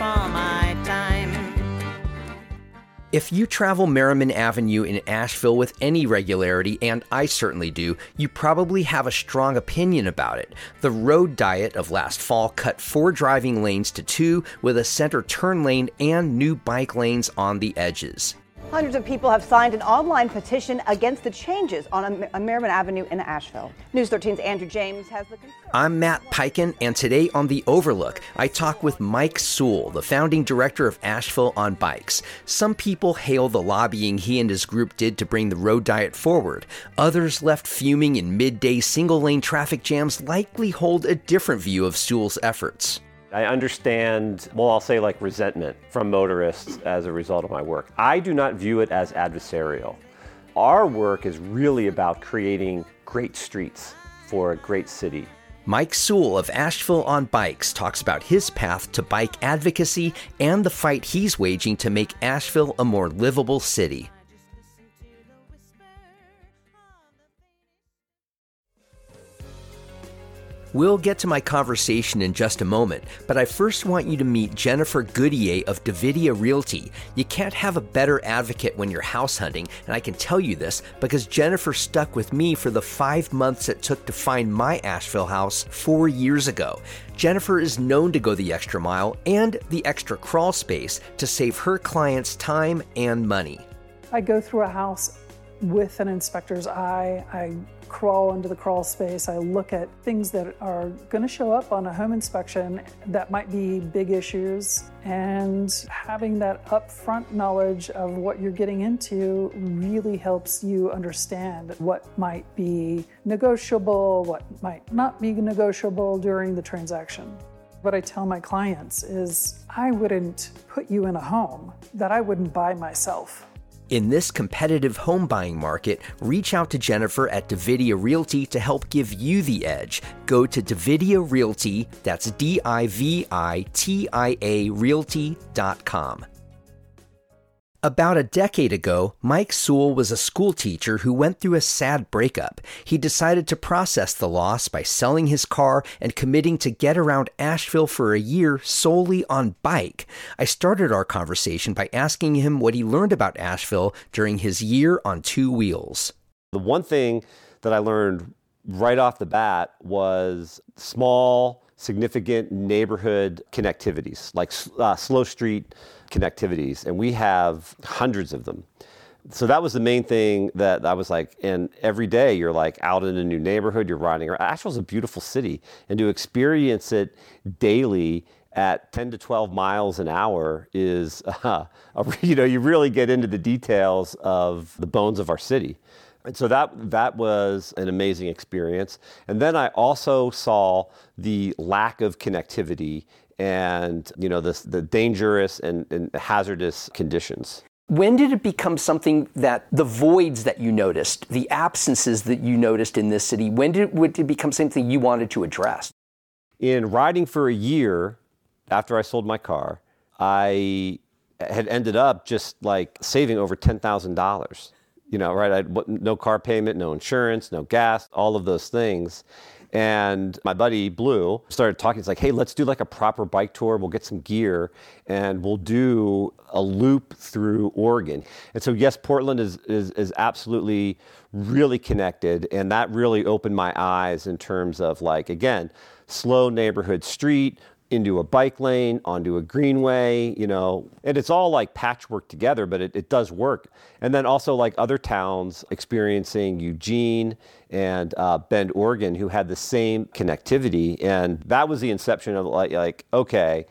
all my time. If you travel Merrimon Avenue in Asheville with any regularity, and I certainly do, you probably have a strong opinion about it. The road diet of last fall cut four driving lanes to two with a center turn lane and new bike lanes on the edges. Hundreds of people have signed an online petition against the changes on Merrimon Avenue in Asheville. News 13's Andrew James has the. I'm Matt Peiken, and today on The Overlook, I talk with Mike Sule, the founding director of Asheville on Bikes. Some people hail the lobbying he and his group did to bring the road diet forward. Others left fuming in midday single lane traffic jams likely hold a different view of Sule's efforts. I understand, well, I'll say like resentment from motorists as a result of my work. I do not view it as adversarial. Our work is really about creating great streets for a great city. Mike Sule of Asheville on Bikes talks about his path to bike advocacy and the fight he's waging to make Asheville a more livable city. We'll get to my conversation in just a moment, but I first want you to meet Jennifer Goodyear of Divitia Realty. You can't have a better advocate when you're house hunting, and I can tell you this because Jennifer stuck with me for the five months it took to find my Asheville house four years ago. Jennifer is known to go the extra mile and the extra crawl space to save her clients time and money. I go through a house with an inspector's eye. I crawl into the crawl space. I look at things that are going to show up on a home inspection that might be big issues. And having that upfront knowledge of what you're getting into really helps you understand what might be negotiable, what might not be negotiable during the transaction. What I tell my clients is I wouldn't put you in a home that I wouldn't buy myself. In this competitive home buying market, reach out to Jennifer at Divitia Realty to help give you the edge. Go to Divitia Realty, that's D I V I T I A Realty.com. About a decade ago, Mike Sule was a school teacher who went through a sad breakup. He decided to process the loss by selling his car and committing to get around Asheville for a year solely on bike. I started our conversation by asking him what he learned about Asheville during his year on two wheels. The one thing that I learned right off the bat was small, significant neighborhood connectivities, like uh, slow street connectivities, and we have hundreds of them. So that was the main thing that I was like, and every day you're like out in a new neighborhood, you're riding around. Asheville's a beautiful city, and to experience it daily at 10 to 12 miles an hour is, uh, a, you know, you really get into the details of the bones of our city. And so that that was an amazing experience. And then I also saw the lack of connectivity and you know the, the dangerous and, and hazardous conditions. When did it become something that the voids that you noticed, the absences that you noticed in this city, when did it, would it become something you wanted to address? In riding for a year after I sold my car, I had ended up just like saving over $10,000. You know, right? I had no car payment, no insurance, no gas, all of those things. And my buddy Blue started talking. He's like, hey, let's do like a proper bike tour. We'll get some gear and we'll do a loop through Oregon. And so, yes, Portland is, is, is absolutely really connected. And that really opened my eyes in terms of like, again, slow neighborhood street, into a bike lane, onto a greenway, you know, and it's all like patchwork together, but it, it does work. And then also like other towns experiencing Eugene and uh, Bend, Oregon, who had the same connectivity. And that was the inception of like, like, okay,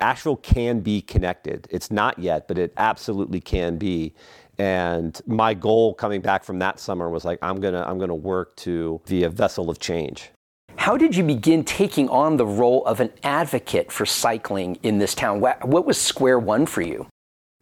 Asheville can be connected. It's not yet, but it absolutely can be. And my goal coming back from that summer was like, I'm gonna, I'm gonna work to be a vessel of change. How did you begin taking on the role of an advocate for cycling in this town? What was square one for you?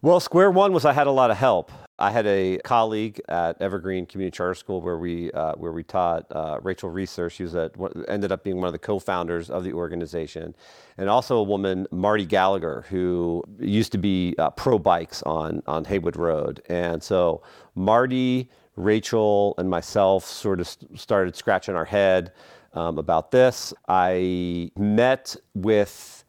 Well, square one was I had a lot of help. I had a colleague at Evergreen Community Charter School where we uh, where we taught uh, Rachel Reeser. She was at, ended up being one of the co-founders of the organization, and also a woman Marty Gallagher who used to be uh, pro bikes on on Haywood Road. And so Marty, Rachel, and myself sort of started scratching our head um, about this. I met with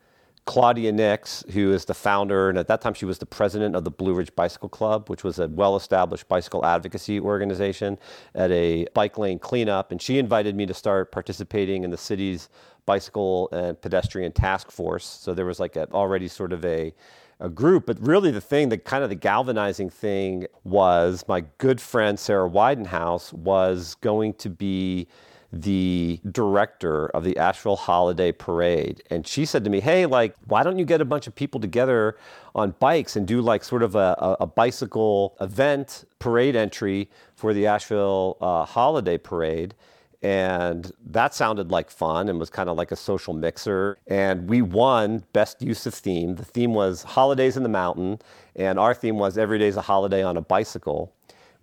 Claudia Nix, who is the founder, and at that time she was the president of the Blue Ridge Bicycle Club, which was a well established bicycle advocacy organization, at a bike lane cleanup. And she invited me to start participating in the city's bicycle and pedestrian task force. So there was like a, already sort of a, a group. But really, the thing, the kind of the galvanizing thing was my good friend Sarah Widenhouse was going to be the director of the Asheville Holiday Parade. And she said to me, Hey, like, why don't you get a bunch of people together on bikes and do like sort of a, a, bicycle event parade entry for the Asheville uh, Holiday Parade? And that sounded like fun and was kind of like a social mixer. And we won Best Use of Theme. The theme was Holidays in the Mountain, and our theme was Every Day's a Holiday on a Bicycle.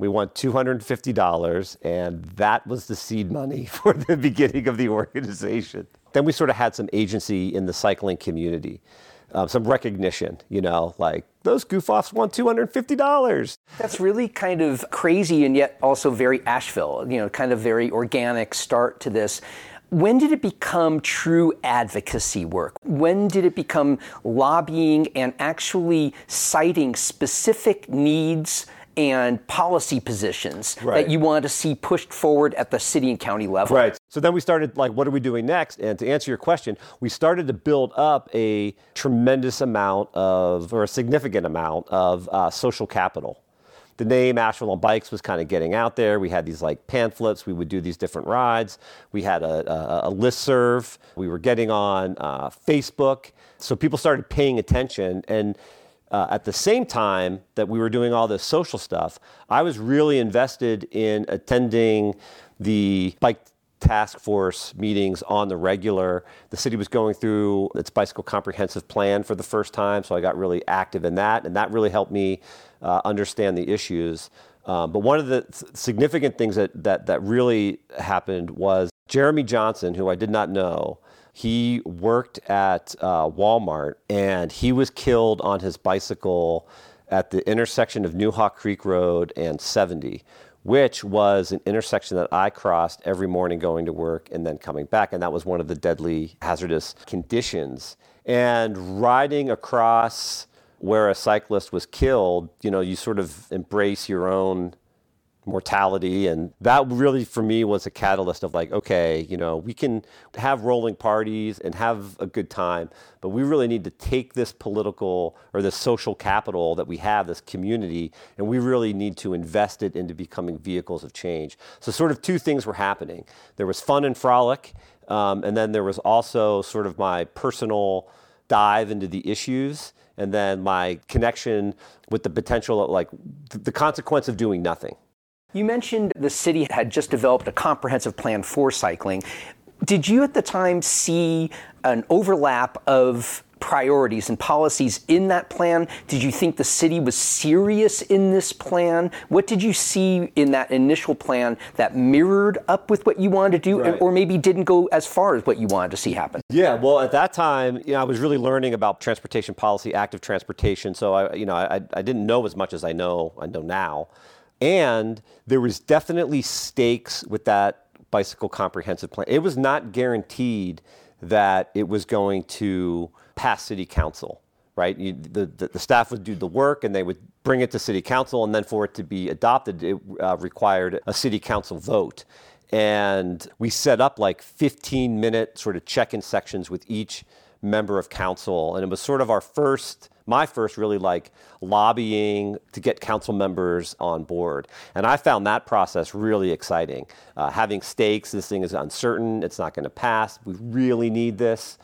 We won $250, and that was the seed money for the beginning of the organization. Then we sort of had some agency in the cycling community, uh, some recognition, you know, like those goof offs won $250. That's really kind of crazy and yet also very Asheville, you know, kind of very organic start to this. When did it become true advocacy work? When did it become lobbying and actually citing specific needs? And policy positions right. that you wanted to see pushed forward at the city and county level. Right. So then we started like, what are we doing next? And to answer your question, we started to build up a tremendous amount of, or a significant amount of uh, social capital. The name Asheville on Bikes was kind of getting out there. We had these like pamphlets. We would do these different rides. We had a, a, a list serve. We were getting on uh, Facebook. So people started paying attention and uh, at the same time that we were doing all this social stuff, I was really invested in attending the bike task force meetings on the regular. The city was going through its bicycle comprehensive plan for the first time, so I got really active in that, and that really helped me uh, understand the issues. Um, but one of the th- significant things that, that, that really happened was Jeremy Johnson, who I did not know, he worked at uh, Walmart and he was killed on his bicycle at the intersection of New Hawk Creek Road and 70, which was an intersection that I crossed every morning going to work and then coming back. And that was one of the deadly hazardous conditions. And riding across where a cyclist was killed, you know, you sort of embrace your own mortality. And that really for me was a catalyst of like okay you know we can have rolling parties and have a good time but we really need to take this political or this social capital that we have this community and we really need to invest it into becoming vehicles of change. So sort of two things were happening. There was fun and frolic um, and then there was also sort of my personal dive into the issues and then my connection with the potential of like the consequence of doing nothing you mentioned the city had just developed a comprehensive plan for cycling. Did you at the time see an overlap of priorities and policies in that plan? Did you think the city was serious in this plan? What did you see in that initial plan that mirrored up with what you wanted to do, right. or maybe didn't go as far as what you wanted to see happen? Yeah, well, at that time, you know, I was really learning about transportation policy, active transportation. So I, you know, I, I didn't know as much as I know I know now. And there was definitely stakes with that bicycle comprehensive plan. It was not guaranteed that it was going to pass city council, right? You, the, the, the, staff would do the work and they would bring it to city council, and then for it to be adopted, it uh, required a city council vote. And we set up like 15 minute sort of check in sections with each member of council. And it was sort of our first my first really like lobbying to get council members on board. And I found that process really exciting. Uh, having stakes, this thing is uncertain, it's not going to pass, we really need this.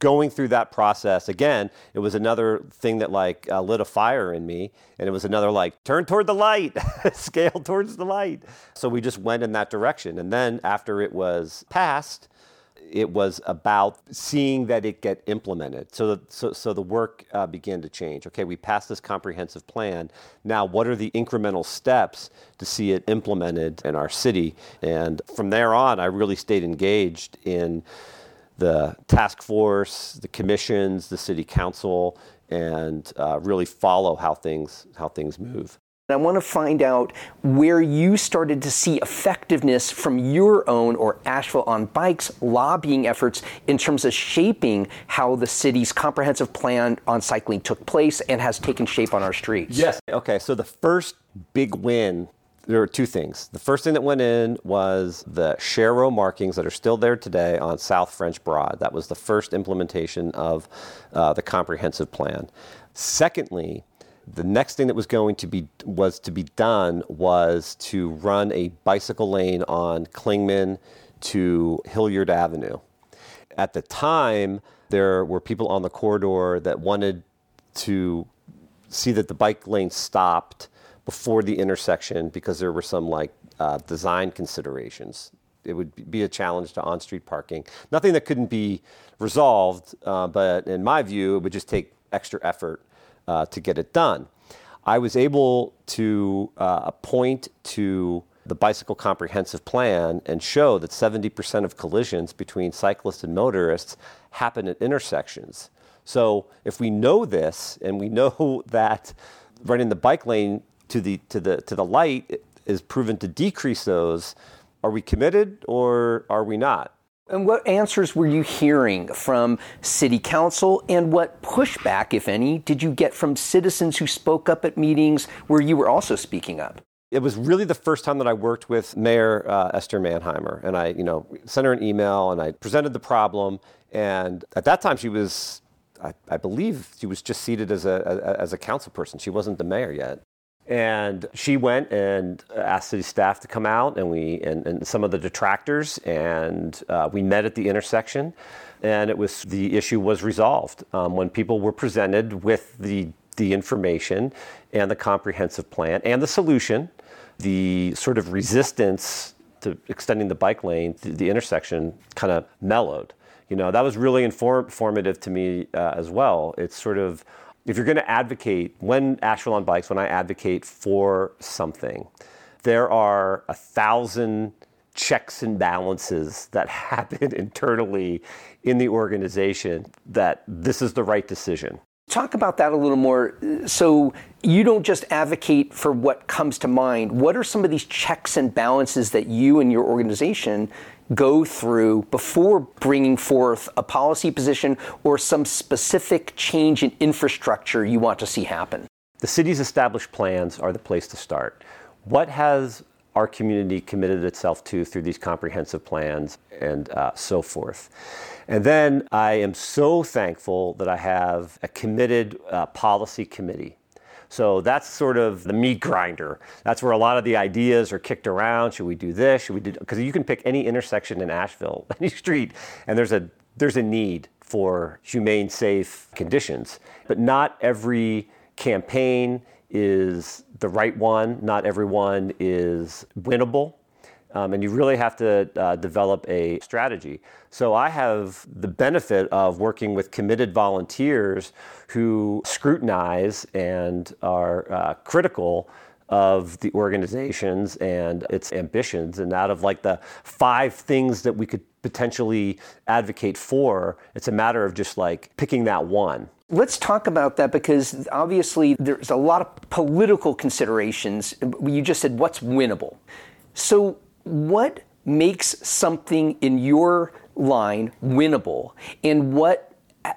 Going through that process again, it was another thing that like uh, lit a fire in me, and it was another like turn toward the light, scale towards the light. So we just went in that direction, and then after it was passed, it was about seeing that it get implemented. So, the, so, so the work uh, began to change. Okay, we passed this comprehensive plan. Now, what are the incremental steps to see it implemented in our city? And from there on, I really stayed engaged in the task force, the commissions, the city council, and uh, really follow how things how things move. I want to find out where you started to see effectiveness from your own or Asheville on Bikes lobbying efforts in terms of shaping how the city's comprehensive plan on cycling took place and has taken shape on our streets. Yes. Okay, so the first big win there were two things. The first thing that went in was the sharrow markings that are still there today on South French Broad. That was the first implementation of uh, the comprehensive plan. Secondly, the next thing that was going to be was to be done was to run a bicycle lane on Clingman to Hilliard Avenue. At the time, there were people on the corridor that wanted to see that the bike lane stopped before the intersection because there were some like uh, design considerations. It would be a challenge to on-street parking. Nothing that couldn't be resolved, uh, but in my view, it would just take extra effort uh, to get it done. I was able to uh, point to the bicycle comprehensive plan and show that 70% of collisions between cyclists and motorists happen at intersections. So if we know this and we know that running the bike lane to the to the to the light is proven to decrease those, are we committed or are we not? And what answers were you hearing from city council and what pushback, if any, did you get from citizens who spoke up at meetings where you were also speaking up? It was really the first time that I worked with Mayor uh, Esther Manheimer, and I, you know, sent her an email and I presented the problem. And at that time, she was, I, I believe, she was just seated as a as a council person. She wasn't the mayor yet. And she went and asked city staff to come out, and we and, and some of the detractors, and uh, we met at the intersection, and it was the issue was resolved um, when people were presented with the the information and the comprehensive plan and the solution, the sort of resistance to extending the bike lane to the intersection kind of mellowed. You know that was really inform- informative to me uh, as well. It's sort of if you're going to advocate, when Asheville on Bikes, when I advocate for something, there are a thousand checks and balances that happen internally in the organization that this is the right decision. Talk about that a little more. So, you don't just advocate for what comes to mind. What are some of these checks and balances that you and your organization go through before bringing forth a policy position or some specific change in infrastructure you want to see happen? The city's established plans are the place to start. What has our community committed itself to through these comprehensive plans and uh, so forth? And then I am so thankful that I have a committed uh, policy committee so that's sort of the meat grinder. That's where a lot of the ideas are kicked around. Should we do this? Should we do? Because you can pick any intersection in Asheville, any street, and there's a there's a need for humane, safe conditions. But not every campaign is the right one. Not everyone is winnable. Um, and you really have to uh, develop a strategy. So I have the benefit of working with committed volunteers who scrutinize and are uh, critical of the organizations and its ambitions. And out of like the five things that we could potentially advocate for, it's a matter of just like picking that one. Let's talk about that because obviously there's a lot of political considerations. You just said what's winnable. So, what makes something in your line winnable and what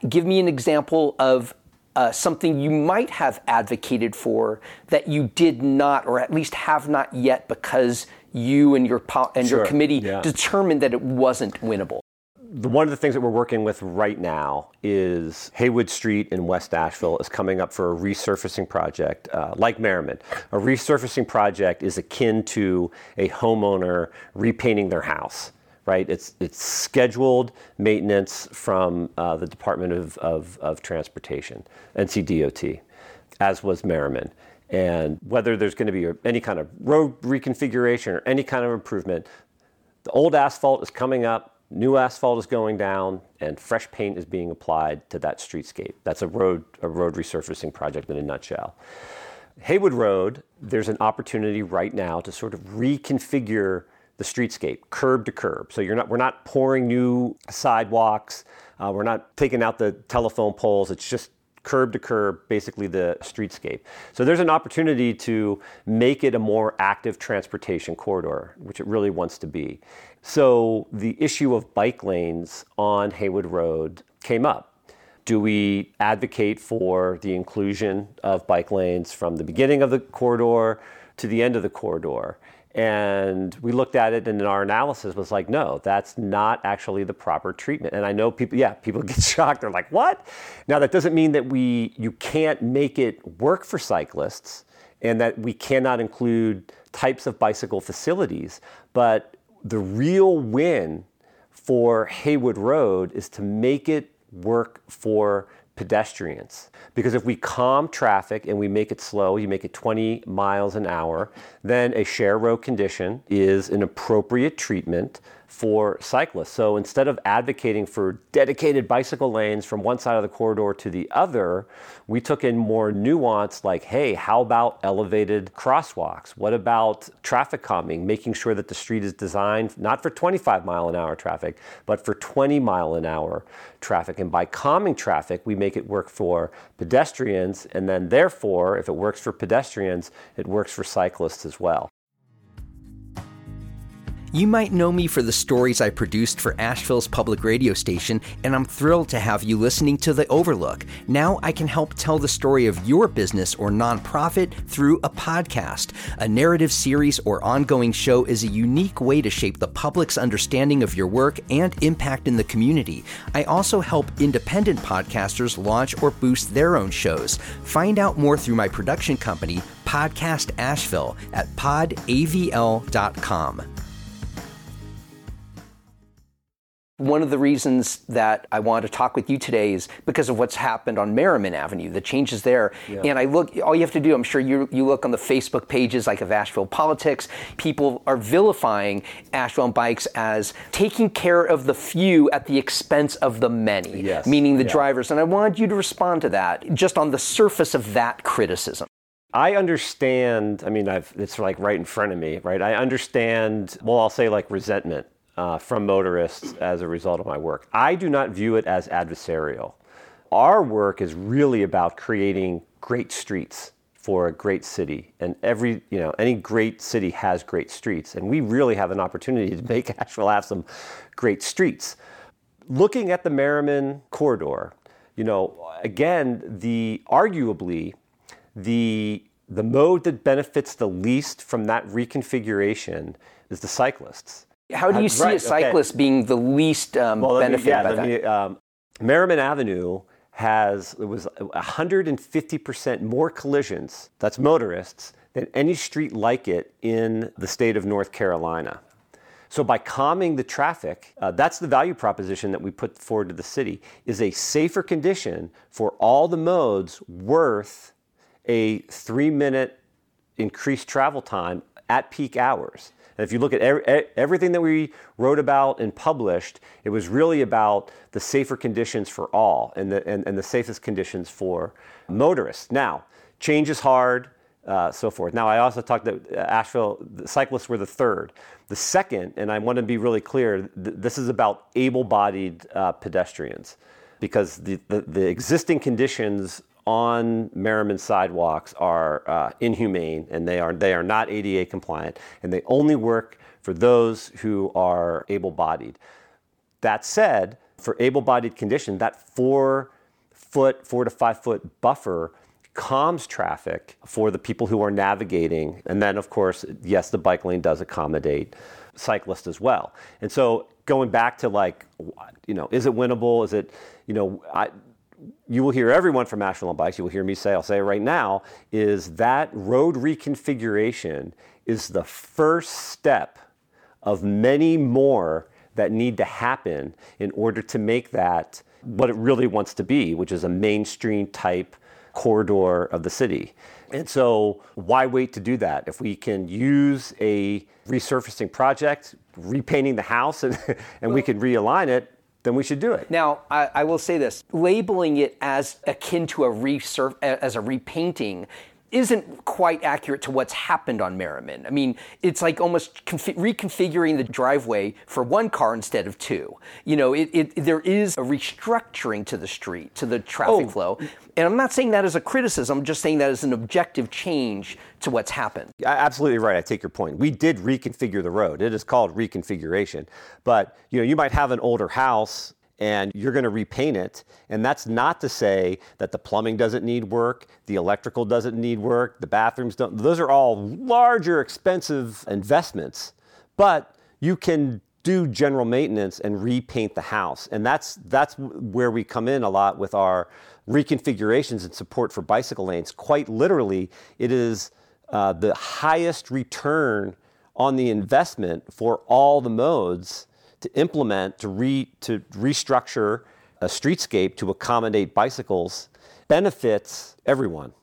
give me an example of uh, something you might have advocated for that you did not or at least have not yet because you and your po- and sure. your committee yeah. determined that it wasn't winnable the, one of the things that we're working with right now is Haywood Street in West Asheville is coming up for a resurfacing project, uh, like Merrimon. A resurfacing project is akin to a homeowner repainting their house, right? It's, it's scheduled maintenance from uh, the Department of, of, of Transportation, NCDOT, as was Merrimon. And whether there's going to be any kind of road reconfiguration or any kind of improvement, the old asphalt is coming up new asphalt is going down and fresh paint is being applied to that streetscape. That's a road, a road resurfacing project in a nutshell. Haywood Road, there's an opportunity right now to sort of reconfigure the streetscape curb to curb. So you're not, we're not pouring new sidewalks. Uh, we're not taking out the telephone poles. It's just curb to curb, basically the streetscape. So there's an opportunity to make it a more active transportation corridor, which it really wants to be. So the issue of bike lanes on Haywood Road came up. Do we advocate for the inclusion of bike lanes from the beginning of the corridor to the end of the corridor? And we looked at it, and our analysis was like, no, that's not actually the proper treatment. And I know people, yeah, people get shocked. They're like, what? Now that doesn't mean that we you can't make it work for cyclists, and that we cannot include types of bicycle facilities. But the real win for Haywood Road is to make it work for pedestrians. Because if we calm traffic and we make it slow, you make it 20 miles an hour, then a share road condition is an appropriate treatment for cyclists. So instead of advocating for dedicated bicycle lanes from one side of the corridor to the other, we took in more nuance like, hey, how about elevated crosswalks? What about traffic calming, making sure that the street is designed not for 25 mile an hour traffic, but for 20 mile an hour traffic. And by calming traffic, we make it work for pedestrians. And then, therefore, if it works for pedestrians, it works for cyclists as well. You might know me for the stories I produced for Asheville's public radio station, and I'm thrilled to have you listening to The Overlook. Now I can help tell the story of your business or nonprofit through a podcast. A narrative series or ongoing show is a unique way to shape the public's understanding of your work and impact in the community. I also help independent podcasters launch or boost their own shows. Find out more through my production company, Podcast Asheville, at podavl.com. One of the reasons that I wanted to talk with you today is because of what's happened on Merrimon Avenue, the changes there. Yeah. And I look, all you have to do, I'm sure you, you look on the Facebook pages like of Asheville Politics, people are vilifying Asheville bikes as taking care of the few at the expense of the many, yes. meaning the yeah. drivers. And I wanted you to respond to that just on the surface of that criticism. I understand, I mean, I've, it's like right in front of me, right? I understand, well, I'll say like resentment uh, from motorists as a result of my work. I do not view it as adversarial. Our work is really about creating great streets for a great city and every you know any great city has great streets and we really have an opportunity to make Asheville have some great streets looking at the Merrimon corridor you know again the arguably the the mode that benefits the least from that reconfiguration is the cyclists how do you see right, a cyclist okay. being the least um, well, benefited yeah, by that? Me, um, Merrimon Avenue has it was 150% more collisions. That's motorists than any street like it in the state of North Carolina. So by calming the traffic, uh, that's the value proposition that we put forward to the city is a safer condition for all the modes worth a three minute increased travel time at peak hours. And if you look at everything that we wrote about and published, it was really about the safer conditions for all and the, and, and the safest conditions for motorists. Now, change is hard, uh, so forth. Now, I also talked that Asheville the cyclists were the third. The second, and I want to be really clear, th- this is about able bodied uh, pedestrians because the, the, the existing conditions on Merrimon sidewalks are uh, inhumane and they are, they are not ADA compliant and they only work for those who are able bodied. That said, for able bodied condition, that four foot, four to five foot buffer calms traffic for the people who are navigating. And then, of course, yes, the bike lane does accommodate cyclists as well. And so, going back to like, you know, is it winnable? Is it, you know, I, you will hear everyone from Asheville on Bikes, you will hear me say, I'll say it right now, is that road reconfiguration is the first step of many more that need to happen in order to make that what it really wants to be, which is a mainstream type corridor of the city. And so, why wait to do that? If we can use a resurfacing project, repainting the house, and, and well, we can realign it, then we should do it. Now, I, I will say this: labeling it as akin to a resurf as a repainting isn't quite accurate to what's happened on Merrimon. I mean, it's like almost confi- reconfiguring the driveway for one car instead of two. You know, it, it, there is a restructuring to the street, to the traffic Oh. flow. And I'm not saying that as a criticism, I'm just saying that as an objective change to what's happened. Absolutely right. I take your point. We did reconfigure the road. It is called reconfiguration. But you know, you might have an older house and you're going to repaint it, and that's not to say that the plumbing doesn't need work, the electrical doesn't need work, the bathrooms don't. Those are all larger, expensive investments. But you can do general maintenance and repaint the house, and that's that's where we come in a lot with our reconfigurations and support for bicycle lanes. Quite literally, it is uh, the highest return on the investment for all the modes to implement to re to restructure a streetscape to accommodate bicycles benefits everyone.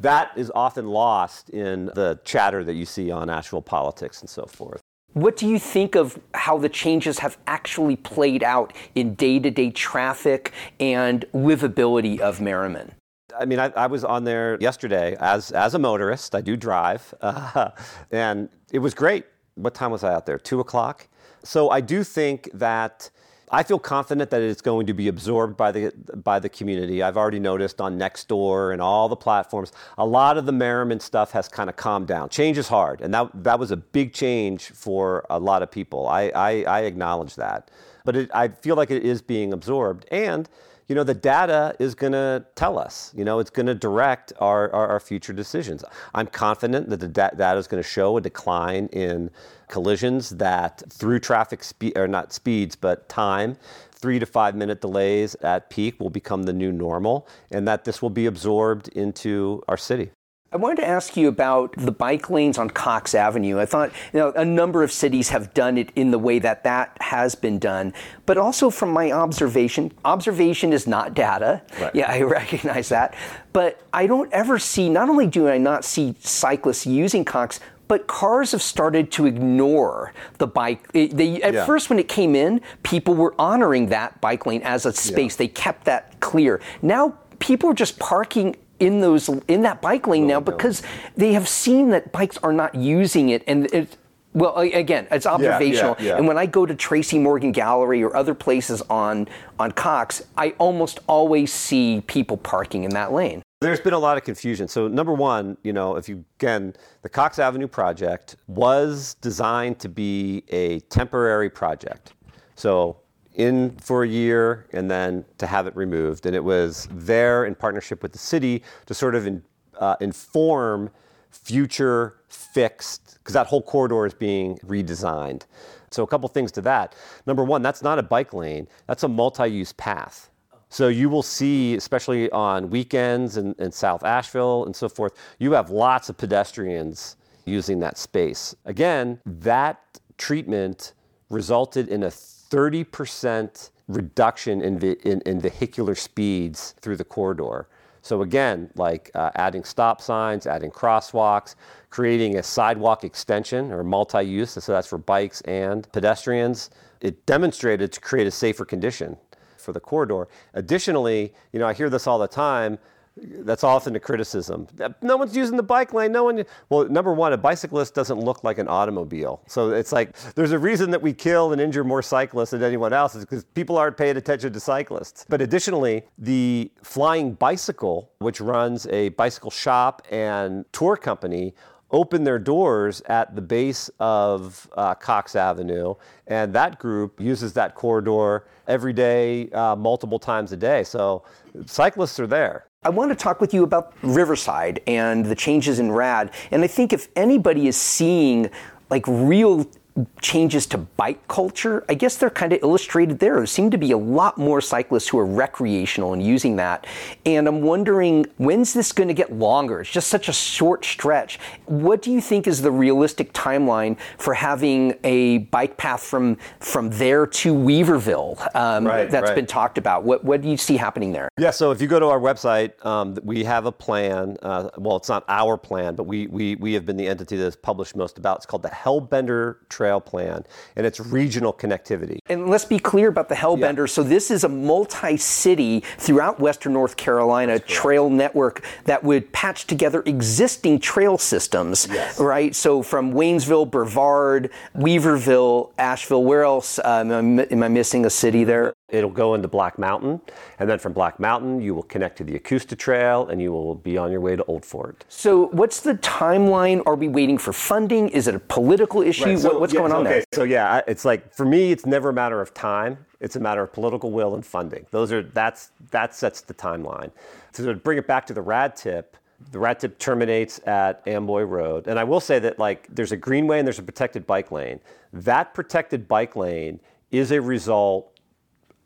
That is often lost in the chatter that you see on Asheville politics and so forth. What do you think of how the changes have actually played out in day to day traffic and livability of Merrimon? I mean, I, I was on there yesterday as as a motorist. I do drive, uh, and it was great. What time was I out there? Two o'clock. So I do think that I feel confident that it's going to be absorbed by the by the community. I've already noticed on Nextdoor and all the platforms, a lot of the Merrimon stuff has kind of calmed down. Change is hard, and that that was a big change for a lot of people. I I, I acknowledge that, but it, I feel like it is being absorbed and you know, the data is going to tell us. You know, it's going to direct our, our, our, future decisions. I'm confident that the da- data is going to show a decline in collisions that through traffic speed, or not speeds, but time, three to five minute delays at peak will become the new normal, and that this will be absorbed into our city. I wanted to ask you about the bike lanes on Cox Avenue. I thought you know, a number of cities have done it in the way that that has been done, but also from my observation, observation is not data. Right. Yeah, I recognize that. But I don't ever see, not only do I not see cyclists using Cox, but cars have started to ignore the bike. They, at Yeah. first, when it came in, people were honoring that bike lane as a space. They kept that clear. Now, people are just parking in those in that bike lane now because they have seen that bikes are not using it, and it. Well, again, it's observational. yeah. And when I go to Tracy Morgan Gallery or other places on on Cox, I almost always see people parking in that lane. There's been a lot of confusion. So number one, you know, if you again, the Cox Avenue project was designed to be a temporary project. So in for a year and then to have it removed, and it was there in partnership with the city to sort of in, uh, inform future fixed because that whole corridor is being redesigned. So a couple things to that. Number one, that's not a bike lane. That's a multi-use path. So you will see, especially on weekends in, in South Asheville and so forth, you have lots of pedestrians using that space. Again, that treatment resulted in a 30% reduction in, in, in vehicular speeds through the corridor. So again, like uh, adding stop signs, adding crosswalks, creating a sidewalk extension or multi-use, so that's for bikes and pedestrians. It demonstrated to create a safer condition for the corridor. Additionally, you know, I hear this all the time. That's often a criticism. No one's using the bike lane. No one. Well, number one, a bicyclist doesn't look like an automobile. So it's like there's a reason that we kill and injure more cyclists than anyone else is because people aren't paying attention to cyclists. But additionally, the Flying Bicycle, which runs a bicycle shop and tour company, opened their doors at the base of uh, Cox Avenue, and that group uses that corridor every day, uh, multiple times a day. So cyclists are there. I want to talk with you about Riverside and the changes in RAD. And I think if anybody is seeing like real changes to bike culture, I guess they're kind of illustrated there. There seem to be a lot more cyclists who are recreational and using that. And I'm wondering, when's this going to get longer? It's just such a short stretch. What do you think is the realistic timeline for having a bike path from from there to Weaverville um, Right, that's right. been talked about? What, what do you see happening there? Yeah, so if you go to our website, um, we have a plan. Uh, well, it's not our plan, but we, we, we have been the entity that has published most about. It's called the Hellbender trail plan and its regional connectivity. And let's be clear about the Hellbender. Yeah. So this is a multi-city throughout Western North Carolina trail network that would patch together existing trail systems, yes. right? So from Waynesville, Brevard, Weaverville, Asheville. Where else um, am I missing a city there? It'll go into Black Mountain, and then from Black Mountain, you will connect to the Ecusta Trail, and you will be on your way to Old Fort. So, what's the timeline? Are we waiting for funding? Is it a political issue? Right. So, what's going on okay. there? So, yeah, it's like for me, it's never a matter of time. It's a matter of political will and funding. Those are that's that sets the timeline. So, to bring it back to the RADTIP, the RADTIP terminates at Amboy Road, and I will say that like there's a greenway and there's a protected bike lane. That protected bike lane is a result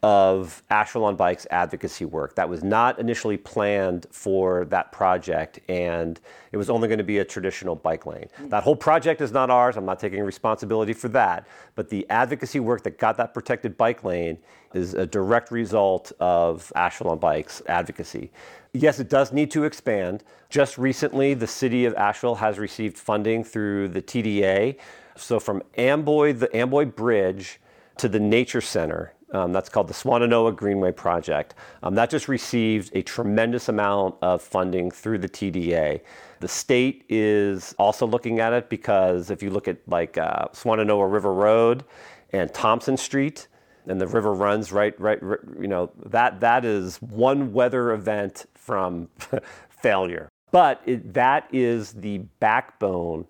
of on Bikes advocacy work. That was not initially planned for that project, and it was only going to be a traditional bike lane. Mm. That whole project is not ours. I'm not taking responsibility for that. But the advocacy work that got that protected bike lane is a direct result of on Bikes advocacy. Yes, it does need to expand. Just recently, the city of Asheville has received funding through the TDA. So from Amboy, the Amboy Bridge to the Nature Center, um, that's called the Swannanoa Greenway Project. Um, that just received a tremendous amount of funding through the TDA. The state is also looking at it because if you look at like uh, Swannanoa River Road and Thompson Street, and the river runs right, right, you know, that that is one weather event from failure. But it, that is the backbone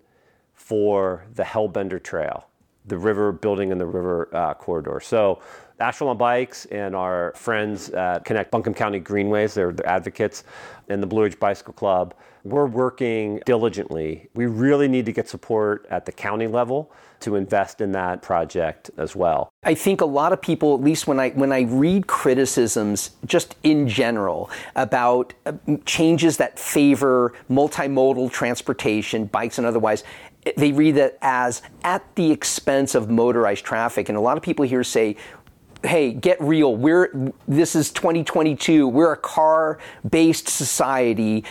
for the Hellbender Trail, the river building in the river uh, corridor. So on Bikes and our friends at Connect Buncombe County Greenways, they're, they're advocates, and the Blue Ridge Bicycle Club, we're working diligently. We really need to get support at the county level to invest in that project as well. I think a lot of people, at least when I when I read criticisms just in general about uh, changes that favor multimodal transportation, bikes and otherwise, they read that as at the expense of motorized traffic. And a lot of people here say, hey, get real. We're this is 2022. We're a car-based society.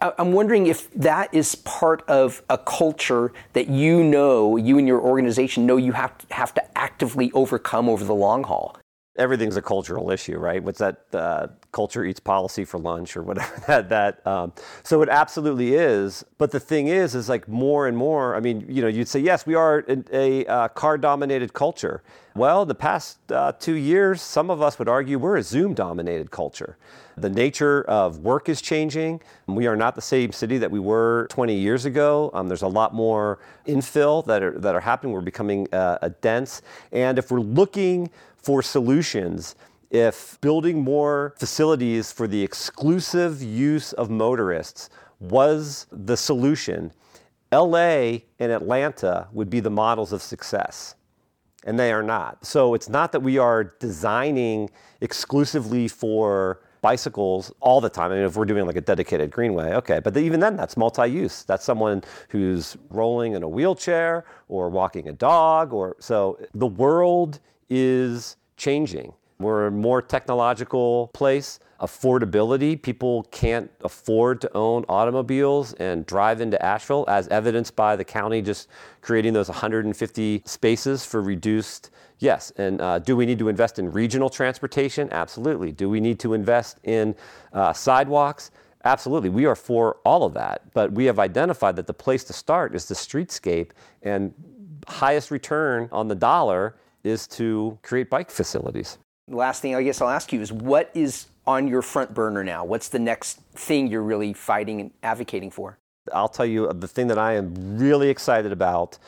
I'm wondering if that is part of a culture that you know, you and your organization know you have to, have to actively overcome over the long haul. Everything's a cultural issue, right? What's that? Uh, culture eats policy for lunch, or whatever that. that um, so it absolutely is. But the thing is, is like more and more. I mean, you know, you'd say yes, we are a, a uh, car-dominated culture, well, the past uh, two years, some of us would argue we're a Zoom dominated culture. The nature of work is changing. We are not the same city that we were 20 years ago. Um, there's a lot more infill that are, that are happening. We're becoming uh, a dense. And if we're looking for solutions, if building more facilities for the exclusive use of motorists was the solution, LA and Atlanta would be the models of success and they are not. So it's not that we are designing exclusively for bicycles all the time. I mean, if we're doing like a dedicated greenway, okay, but even then, that's multi use. That's someone who's rolling in a wheelchair or walking a dog, or so the world is changing. We're a more technological place affordability. People can't afford to own automobiles and drive into Asheville, as evidenced by the county just creating those 150 spaces for reduced. Yes, and uh, do we need to invest in regional transportation? Absolutely. Do we need to invest in uh, sidewalks? Absolutely. We are for all of that. But we have identified that the place to start is the streetscape, and highest return on the dollar is to create bike facilities. Last thing I guess I'll ask you is what is on your front burner now? What's the next thing you're really fighting and advocating for? I'll tell you the thing that I am really excited about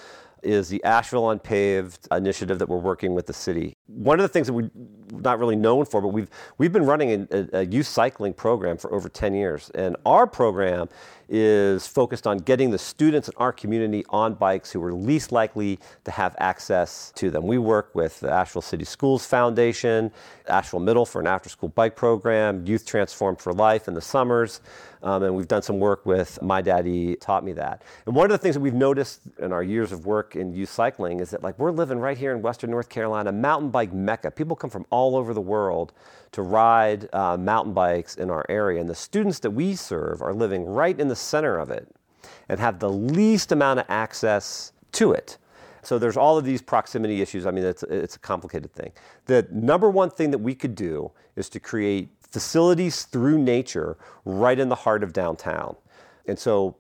is the Asheville Unpaved initiative that we're working with the city. One of the things that we're not really known for, but we've we've been running a, a youth cycling program for over 10 years, and our program is focused on getting the students in our community on bikes who are least likely to have access to them. We work with the Asheville City Schools Foundation, Asheville Middle for an after school bike program, Youth Transform for Life in the summers. Um, and we've done some work with My Daddy Taught Me That. And one of the things that we've noticed in our years of work in youth cycling is that like we're living right here in Western North Carolina, mountain bike mecca. People come from all over the world to ride uh, mountain bikes in our area. And the students that we serve are living right in the center of it and have the least amount of access to it. So there's all of these proximity issues. I mean, it's, it's a complicated thing. The number one thing that we could do is to create facilities through nature right in the heart of downtown. And so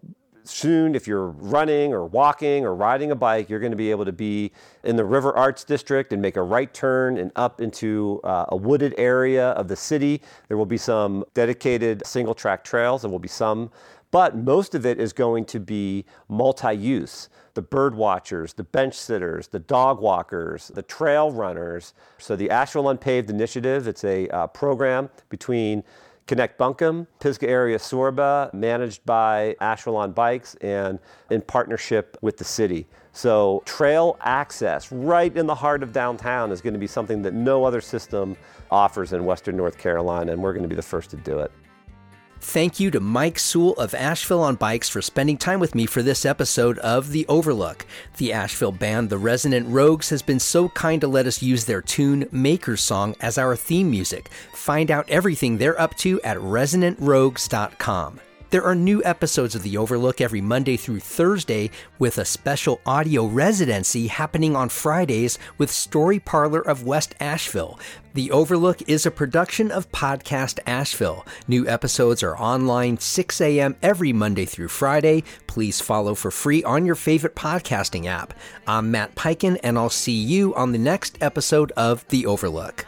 soon, if you're running or walking or riding a bike, you're going to be able to be in the River Arts District and make a right turn and up into uh, a wooded area of the city. There will be some dedicated single track trails, there will be some, but most of it is going to be multi use. The bird watchers, the bench sitters, the dog walkers, the trail runners. So, the Asheville Unpaved Initiative, it's a uh, program between Connect Buncombe, Pisgah Area Sorba, managed by Asheville Bikes and in partnership with the city. So, trail access right in the heart of downtown is going to be something that no other system offers in Western North Carolina, and we're going to be the first to do it. Thank you to Mike Sule of Asheville on Bikes for spending time with me for this episode of The Overlook. The Asheville band The Resonant Rogues has been so kind to let us use their tune Maker's Song as our theme music. Find out everything they're up to at resonantrogues.com. There are new episodes of The Overlook every Monday through Thursday with a special audio residency happening on Fridays with Story Parlor of West Asheville. The Overlook is a production of Podcast Asheville. New episodes are online 6 a.m. every Monday through Friday. Please follow for free on your favorite podcasting app. I'm Matt Peiken, and I'll see you on the next episode of The Overlook.